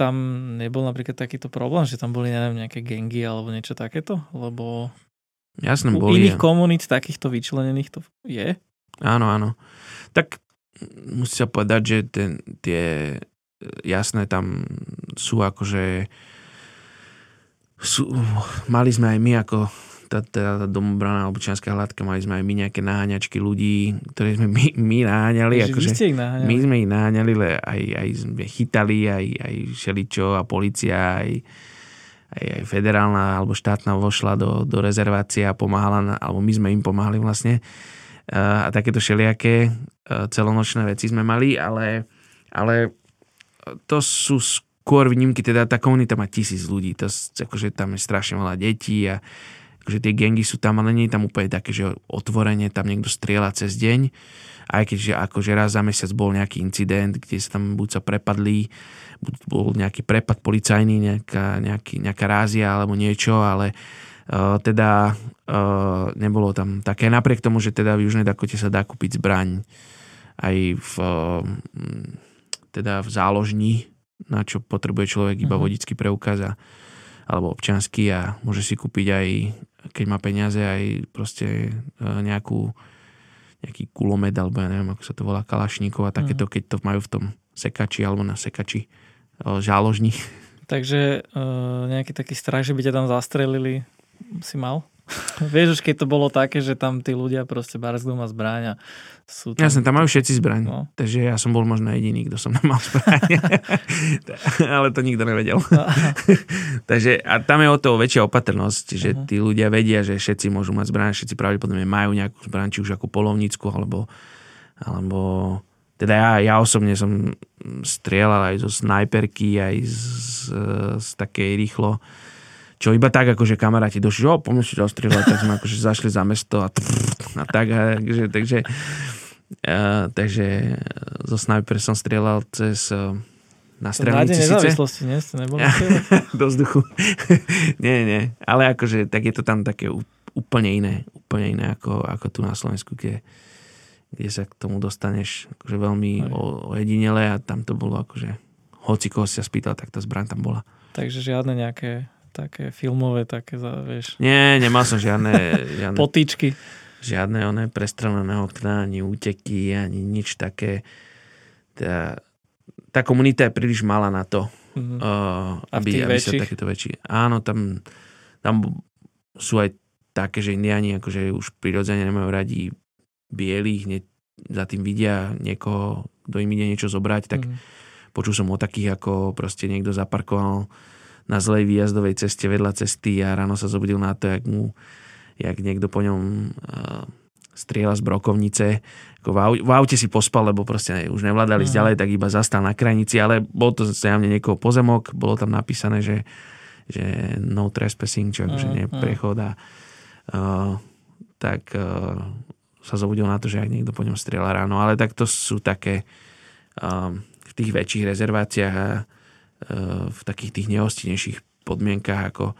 tam nebol napríklad takýto problém, že tam boli neviem, nejaké gengy alebo niečo takéto, lebo Jasné, u boli. iných komunít takýchto vyčlenených to je? Áno, áno. Tak musí sa povedať, že ten, tie jasné tam sú akože sú, mali sme aj my ako tá, tá, alebo členská hladka, mali sme aj my nejaké naháňačky ľudí, ktoré sme my, my naháňali. Takže akože, ich naháňali. My sme ich naháňali, ale aj, aj sme chytali, aj, aj šeličo a policia, aj, aj, aj federálna alebo štátna vošla do, do rezervácie a pomáhala, alebo my sme im pomáhali vlastne. A, takéto všelijaké celonočné veci sme mali, ale, ale to sú skôr výnimky, teda tá komunita má tisíc ľudí, to, akože tam je strašne veľa detí a akože tie gengy sú tam, ale nie je tam úplne také, že otvorenie tam niekto strieľa cez deň, aj keď že akože raz za mesiac bol nejaký incident, kde sa tam buď sa prepadli, buď bol nejaký prepad policajný, nejaká, nejaký, nejaká rázia alebo niečo, ale uh, teda uh, nebolo tam také. Napriek tomu, že teda v Južnej Dakote sa dá kúpiť zbraň aj v, uh, teda v záložni na čo potrebuje človek iba uh-huh. vodický preukaz a, alebo občanský a môže si kúpiť aj, keď má peniaze, aj proste e, nejakú nejaký kulomet, alebo ja neviem, ako sa to volá, kalašníkov a takéto, uh-huh. keď to majú v tom sekači alebo na sekači e, žáložní. Takže e, nejaký taký strach, že by ťa tam zastrelili, si mal? Vieš už, keď to bolo také, že tam tí ľudia proste barzdu má zbraň a sú tam... Jasne, tam majú všetci zbraň. No. Takže ja som bol možno jediný, kto som nemal zbraň. Ale to nikto nevedel. Takže a tam je o to väčšia opatrnosť, že uh-huh. tí ľudia vedia, že všetci môžu mať zbraň, všetci pravdepodobne majú nejakú zbraň, či už ako polovnícku, alebo, alebo teda ja, ja osobne som strieľal aj zo snajperky, aj z, z, z takej rýchlo čo iba tak, akože kamaráti došli, že o, poďme si rozstrieľať, tak sme akože zašli za mesto a, a tak, a, takže, takže, a, takže zo sniper som strieľal cez na strelnici síce. nezávislosti, nie? Ste neboli Do vzduchu. nie, nie. Ale akože, tak je to tam také úplne iné. Úplne iné ako, ako tu na Slovensku, kde, kde sa k tomu dostaneš akože veľmi ojedinele a tam to bolo akože hoci koho si sa spýtal, tak tá zbraň tam bola. Takže žiadne nejaké také filmové, také, vieš. Nie, nemal som žiadne... žiadne Potýčky. Žiadne oné prestrelené okná, ani úteky, ani nič také. Tá, tá komunita je príliš malá na to, mm-hmm. uh, aby, aby sa takéto väčší... Áno, tam, tam sú aj také, že indiáni akože už prirodzene nemajú radi bielých, ne, za tým vidia niekoho, kto im ide niečo zobrať, tak mm-hmm. počul som o takých, ako proste niekto zaparkoval na zlej výjazdovej ceste vedľa cesty a ráno sa zobudil na to, jak mu jak niekto po ňom uh, strieľa z brokovnice. Ako v, aute, v aute si pospal, lebo proste už nevládali uh-huh. ďalej, tak iba zastal na krajnici, ale bol to zjavne niekoho pozemok, bolo tam napísané, že, že no trespassing, čo akože nie prechod a uh, tak uh, sa zobudil na to, že ak niekto po ňom strieľa ráno, ale tak to sú také uh, v tých väčších rezerváciách a v takých tých nehostinejších podmienkach, ako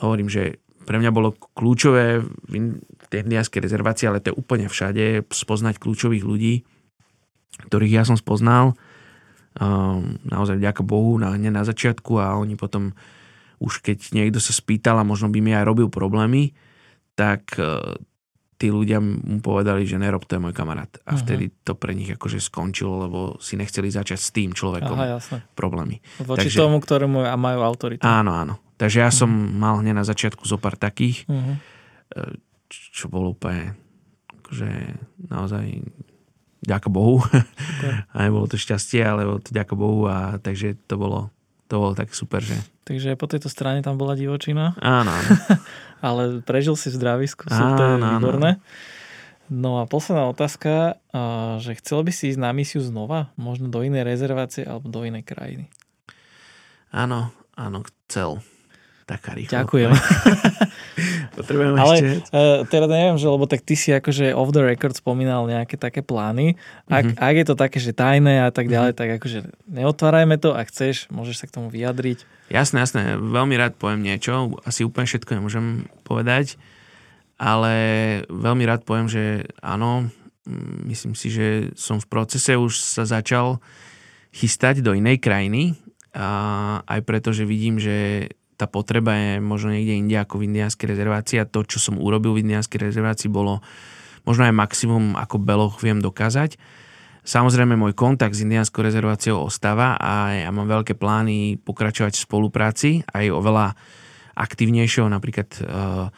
hovorím, že pre mňa bolo kľúčové v tej indianskej rezervácii, ale to je úplne všade, spoznať kľúčových ľudí, ktorých ja som spoznal um, naozaj vďaka Bohu na, na začiatku a oni potom už keď niekto sa spýtal a možno by mi aj robil problémy, tak uh, tí ľudia mu povedali, že nerob, to je môj kamarát. A uh-huh. vtedy to pre nich akože skončilo, lebo si nechceli začať s tým človekom Aha, jasne. problémy. Voči Takže, tomu, ktorému majú autoritu. Áno, áno. Takže ja uh-huh. som mal hneď na začiatku zo pár takých, uh-huh. čo bolo úplne akože naozaj ďaká Bohu. Okay. a nebolo to šťastie, ale to ďaká Bohu a takže to bolo, to bolo tak super, že... Takže po tejto strane tam bola divočina. Áno, ale prežil si v zdravisku, sú to je výborné. No a posledná otázka, že chcel by si ísť na misiu znova? Možno do inej rezervácie alebo do inej krajiny? Áno, áno, chcel. Taká rýchlo. Ďakujem. Potrebujem Ale ešte... uh, teda neviem, že lebo tak ty si akože off the record spomínal nejaké také plány. Ak, mm-hmm. ak je to také, že tajné a tak ďalej, mm-hmm. tak akože neotvárajme to, ak chceš, môžeš sa k tomu vyjadriť. Jasné, jasné. Veľmi rád poviem niečo. Asi úplne všetko nemôžem povedať, ale veľmi rád poviem, že áno, myslím si, že som v procese už sa začal chystať do inej krajiny, a aj preto, že vidím, že tá potreba je možno niekde inde ako v indiánskej rezervácii a to, čo som urobil v indiánskej rezervácii, bolo možno aj maximum, ako beloch viem dokázať. Samozrejme, môj kontakt s indiánskou rezerváciou ostáva a ja mám veľké plány pokračovať v spolupráci aj oveľa aktívnejšieho, napríklad uh,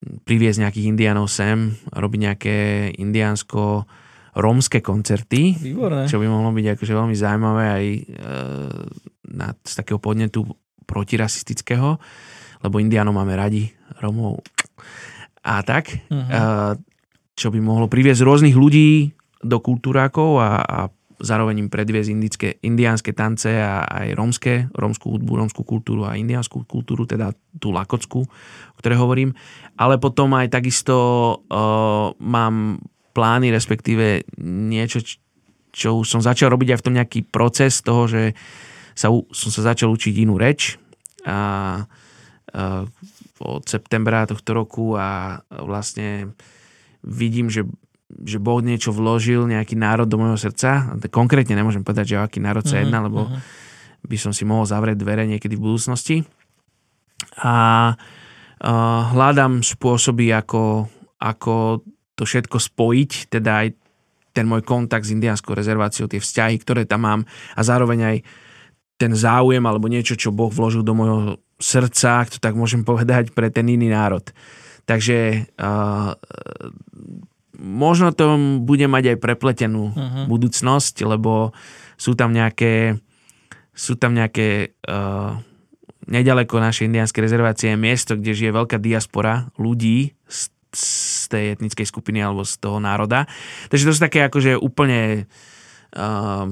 priviesť nejakých indiánov sem, robiť nejaké indiánsko rómske koncerty, Výborné. čo by mohlo byť akože veľmi zaujímavé aj e, na, z takého podnetu protirasistického, lebo indiánov máme radi, Romov a tak, uh-huh. čo by mohlo priviesť rôznych ľudí do kultúrákov a, a zároveň im predviesť indické, indiánske tance a aj rómske, rómskú hudbu, rómskú kultúru a indiánsku kultúru, teda tú lakockú, o ktorej hovorím. Ale potom aj takisto uh, mám plány, respektíve niečo, čo už som začal robiť aj v tom nejaký proces toho, že sa, som sa začal učiť inú reč a, a od septembra tohto roku a vlastne vidím, že, že Boh niečo vložil, nejaký národ do môjho srdca. Konkrétne nemôžem povedať, že o aký národ sa mhm, jedná, lebo uh-huh. by som si mohol zavrieť dvere niekedy v budúcnosti. A uh, hľadám spôsoby, ako, ako to všetko spojiť, teda aj ten môj kontakt s indiánskou rezerváciou, tie vzťahy, ktoré tam mám a zároveň aj ten záujem alebo niečo, čo Boh vložil do môjho srdca, ak to tak môžem povedať, pre ten iný národ. Takže uh, možno to bude mať aj prepletenú uh-huh. budúcnosť, lebo sú tam nejaké sú tam nejaké uh, nedaleko našej indianskej rezervácie je miesto, kde žije veľká diaspora ľudí z z tej etnickej skupiny alebo z toho národa. Takže to sú také akože úplne uh,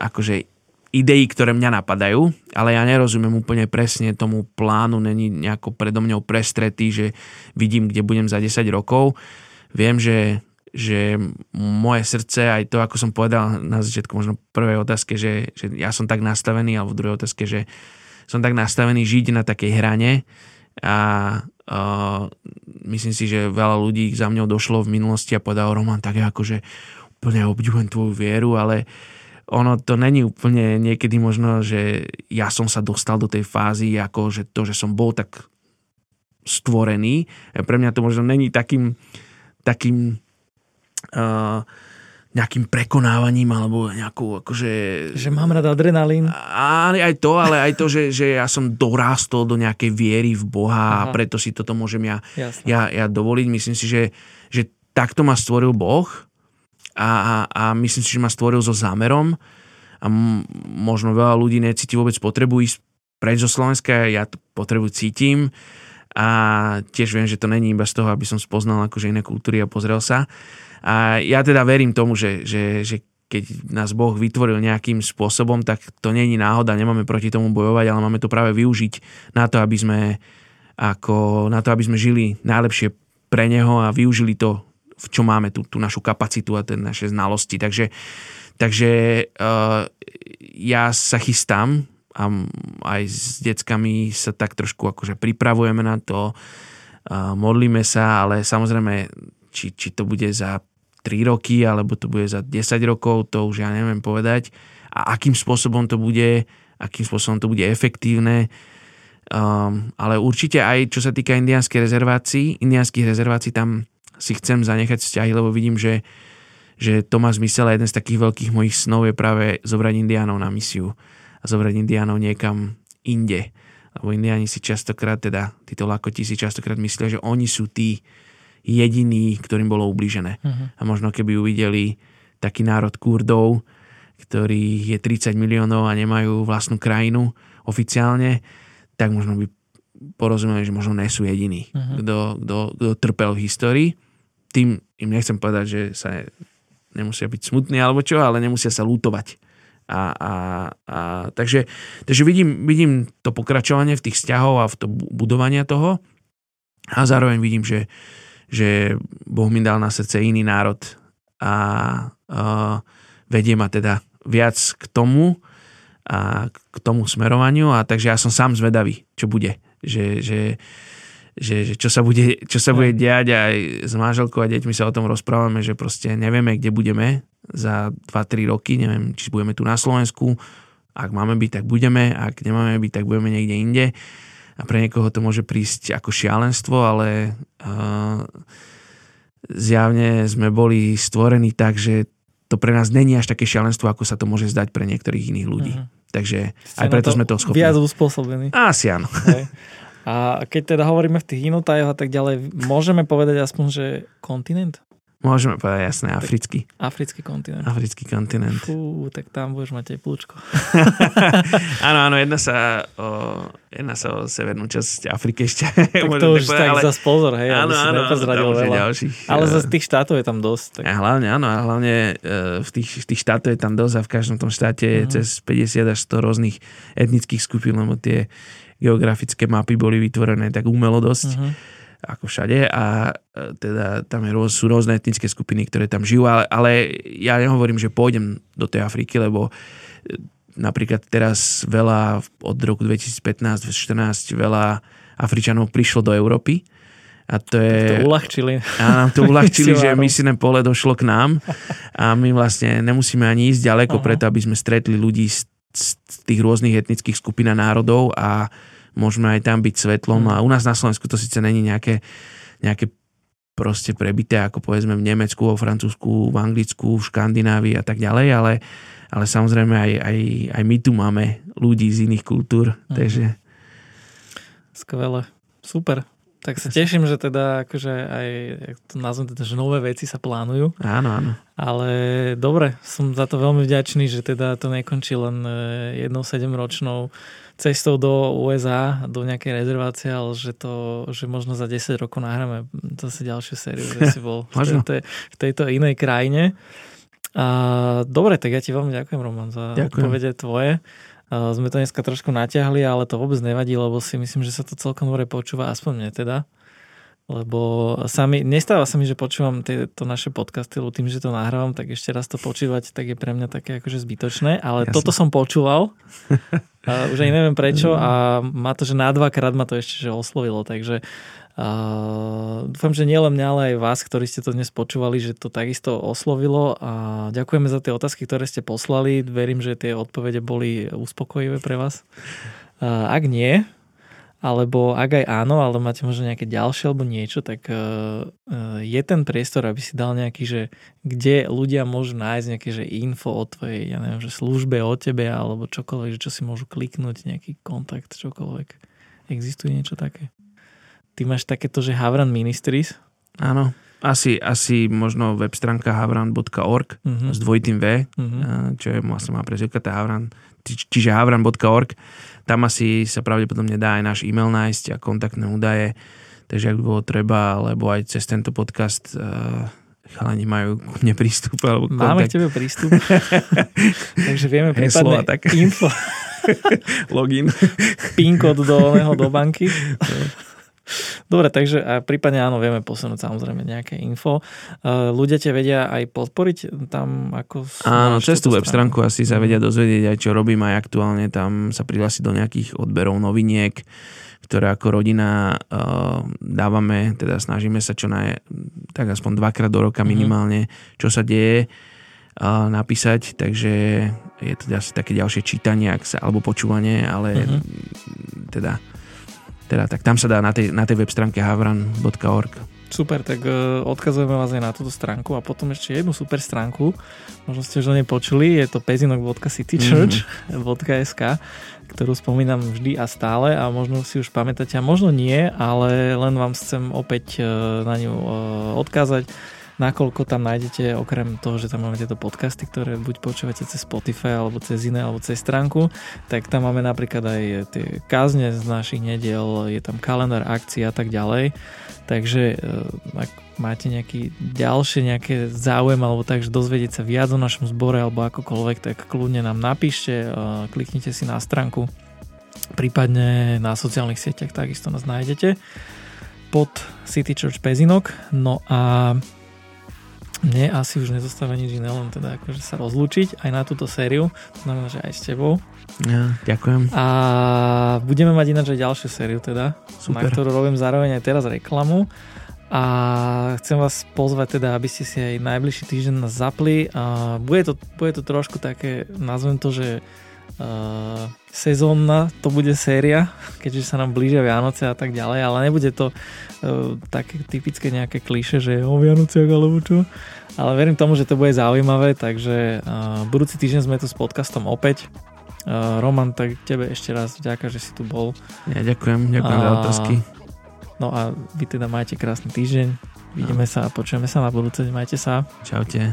akože idei, ktoré mňa napadajú, ale ja nerozumiem úplne presne tomu plánu, není nejako predo mňou prestretý, že vidím, kde budem za 10 rokov. Viem, že, že moje srdce, aj to, ako som povedal na začiatku možno prvej otázke, že, že ja som tak nastavený, alebo v druhej otázke, že som tak nastavený žiť na takej hrane a Uh, myslím si, že veľa ľudí za mňou došlo v minulosti a povedal Roman, tak akože úplne obdivujem tvoju vieru, ale ono to není úplne niekedy možno, že ja som sa dostal do tej fázy, ako že to, že som bol tak stvorený. Pre mňa to možno není takým takým uh, nejakým prekonávaním alebo nejakou akože... Že mám rád adrenalín. Áno, aj to, ale aj to, že, že ja som dorástol do nejakej viery v Boha Aha. a preto si toto môžem ja, ja, ja dovoliť. Myslím si, že, že takto ma stvoril Boh a, a, a myslím si, že ma stvoril so zámerom a m- možno veľa ľudí necíti vôbec potrebu ísť preč zo Slovenska, ja to potrebu cítim a tiež viem, že to není iba z toho, aby som spoznal akože iné kultúry a pozrel sa. A ja teda verím tomu, že, že, že keď nás Boh vytvoril nejakým spôsobom, tak to není náhoda, nemáme proti tomu bojovať, ale máme to práve využiť na to, aby sme, ako, na to, aby sme žili najlepšie pre Neho a využili to, v čom máme tú, tú našu kapacitu a ten naše znalosti. Takže, takže uh, ja sa chystám a aj s deckami sa tak trošku akože pripravujeme na to, uh, modlíme sa, ale samozrejme, či, či to bude za 3 roky, alebo to bude za 10 rokov, to už ja neviem povedať. A akým spôsobom to bude, akým spôsobom to bude efektívne. Um, ale určite aj čo sa týka indianskej rezervácií, indianských rezervácií, tam si chcem zanechať vzťahy, lebo vidím, že, že to má zmysel a jeden z takých veľkých mojich snov je práve zobrať indiánov na misiu a zobrať indiánov niekam inde. Lebo indiáni si častokrát, teda títo lakoti si častokrát myslia, že oni sú tí, jediní, ktorým bolo ublížené. Uh-huh. A možno keby uvideli taký národ Kurdov, ktorý je 30 miliónov a nemajú vlastnú krajinu oficiálne, tak možno by porozumeli, že možno nie sú jediní, uh-huh. kto trpel v histórii. Tým im nechcem povedať, že sa nemusia byť smutní alebo čo, ale nemusia sa lútovať. A, a, a, takže takže vidím, vidím to pokračovanie v tých vzťahov a v to budovania toho a zároveň vidím, že, že Boh mi dal na srdce iný národ a, a vedie ma teda viac k tomu a k tomu smerovaniu a takže ja som sám zvedavý, čo bude. Že, že, že, že čo, sa bude, čo sa bude diať aj s manželkou a deťmi sa o tom rozprávame, že proste nevieme, kde budeme za 2-3 roky, neviem, či budeme tu na Slovensku, ak máme byť, tak budeme, ak nemáme byť, tak budeme niekde inde a pre niekoho to môže prísť ako šialenstvo, ale uh, zjavne sme boli stvorení tak, že to pre nás není až také šialenstvo, ako sa to môže zdať pre niektorých iných ľudí. Uh-huh. Takže Ste aj preto to sme to schopní. Viac uspôsobení. Asi áno. Hej. A keď teda hovoríme v tých inotajoch a tak ďalej, môžeme povedať aspoň, že kontinent? Môžeme povedať, jasné, africký. Africký kontinent. Africký kontinent. Fú, tak tam budeš mať teplúčko. áno, áno, jedna sa o, jedna sa o severnú časť Afriky ešte. Tak to už tak ale... zase pozor, hej, áno, áno, áno. Ďalších, ale zase tých štátov je tam dosť. Tak... A hlavne, áno, a hlavne e, v tých, v tých štátov je tam dosť a v každom tom štáte je mm-hmm. cez 50 až 100 rôznych etnických skupín, lebo tie geografické mapy boli vytvorené tak umelo dosť. Mm-hmm ako všade a e, teda tam je, sú rôzne etnické skupiny, ktoré tam žijú, ale, ale ja nehovorím, že pôjdem do tej Afriky, lebo e, napríklad teraz veľa od roku 2015-2014 veľa Afričanov prišlo do Európy a to je... To uľahčili. A nám to uľahčili, že misijné pole došlo k nám a my vlastne nemusíme ani ísť ďaleko, uh-huh. preto aby sme stretli ľudí z, z tých rôznych etnických skupín a národov a môžeme aj tam byť svetlom. Mm. A u nás na Slovensku to síce není nejaké, nejaké proste prebité, ako povedzme v Nemecku, vo Francúzsku, v Anglicku, v Škandinávii a tak ďalej, ale, ale samozrejme aj, aj, aj my tu máme ľudí z iných kultúr, mm. takže... Skvelé, super. Tak sa teším, že teda akože aj, to nazvem teda, že nové veci sa plánujú. Áno, áno. Ale dobre, som za to veľmi vďačný, že teda to nekončí len e, jednou sedemročnou cestou do USA, do nejakej rezervácie, ale že to, že možno za 10 rokov nahráme zase ďalšiu sériu, že si bol v, tejto, v tejto inej krajine. A, dobre, tak ja ti veľmi ďakujem, Roman, za odpovede tvoje. A, sme to dneska trošku natiahli, ale to vôbec nevadí, lebo si myslím, že sa to celkom dobre počúva, aspoň mne teda lebo sami, nestáva sa mi, že počúvam tieto naše podcasty, lebo tým, že to nahrávam, tak ešte raz to počúvať, tak je pre mňa také akože zbytočné, ale Jasne. toto som počúval, a už aj neviem prečo a má to, že na dvakrát ma to ešte že oslovilo, takže a dúfam, že nielen mňa, ale aj vás, ktorí ste to dnes počúvali, že to takisto oslovilo a ďakujeme za tie otázky, ktoré ste poslali. Verím, že tie odpovede boli uspokojivé pre vás. A ak nie, alebo ak aj áno, ale máte možno nejaké ďalšie alebo niečo, tak uh, je ten priestor, aby si dal nejaký, že kde ľudia môžu nájsť nejaké že info o tvojej, ja neviem, že službe, o tebe alebo čokoľvek, že čo si môžu kliknúť, nejaký kontakt, čokoľvek. Existuje niečo také? Ty máš takéto, že Havran Ministries? Áno. Asi, asi možno web stránka havran.org uh-huh. s dvojitým V, uh-huh. čo je vlastne má prezivka, Havran, čiže havran.org tam asi sa pravdepodobne dá aj náš e-mail nájsť a kontaktné údaje. Takže ak by bolo treba, alebo aj cez tento podcast uh, chalani majú ku mne prístup. Alebo kontakt. Máme k tebe prístup. Takže vieme prípadne tak. info. Login. PIN kód do, do banky. Dobre, takže a prípadne áno, vieme posunúť samozrejme nejaké info. Ľudia ťa vedia aj podporiť tam ako... Áno, cez tú web stránku asi sa vedia dozvedieť aj čo robím aj aktuálne. Tam sa prihlásiť do nejakých odberov noviniek, ktoré ako rodina uh, dávame, teda snažíme sa čo naj, tak aspoň dvakrát do roka mhm. minimálne, mm-hmm. čo sa deje uh, napísať, takže je to asi také ďalšie čítanie sa, alebo počúvanie, ale mm-hmm. teda teda, tak tam sa dá na tej, na tej web stránke havran.org. Super, tak uh, odkazujeme vás aj na túto stránku a potom ešte jednu super stránku, možno ste už o nej počuli, je to pezinok.citychurch.sk, mm. ktorú spomínam vždy a stále a možno si už pamätáte a možno nie, ale len vám chcem opäť uh, na ňu uh, odkázať nakoľko tam nájdete, okrem toho, že tam máme tieto podcasty, ktoré buď počúvate cez Spotify, alebo cez iné, alebo cez stránku, tak tam máme napríklad aj tie kázne z našich nediel, je tam kalendár akcií a tak ďalej. Takže eh, ak máte nejaký ďalšie nejaké záujem alebo tak, že dozvedieť sa viac o našom zbore alebo akokoľvek, tak kľudne nám napíšte, eh, kliknite si na stránku, prípadne na sociálnych sieťach takisto nás nájdete pod City Church Pezinok. No a mne asi už nezostáva nič iné, len teda akože sa rozlúčiť aj na túto sériu, to znamená, že aj s tebou. Ja, ďakujem. A budeme mať ináč aj ďalšiu sériu teda, Super. na ktorú robím zároveň aj teraz reklamu. A chcem vás pozvať teda, aby ste si aj najbližší týždeň nás zapli. A bude, to, bude to trošku také, nazvem to, že uh, sezónna to bude séria, keďže sa nám blížia Vianoce a tak ďalej, ale nebude to také typické nejaké kliše, že o Vianociach alebo čo. Ale verím tomu, že to bude zaujímavé, takže uh, budúci týždeň sme tu s podcastom opäť. Uh, Roman, tak tebe ešte raz vďaka, že si tu bol. Ja ďakujem, ďakujem a, za otázky. No a vy teda majte krásny týždeň. Vidíme no. sa a počujeme sa na budúce. Majte sa. Čaute.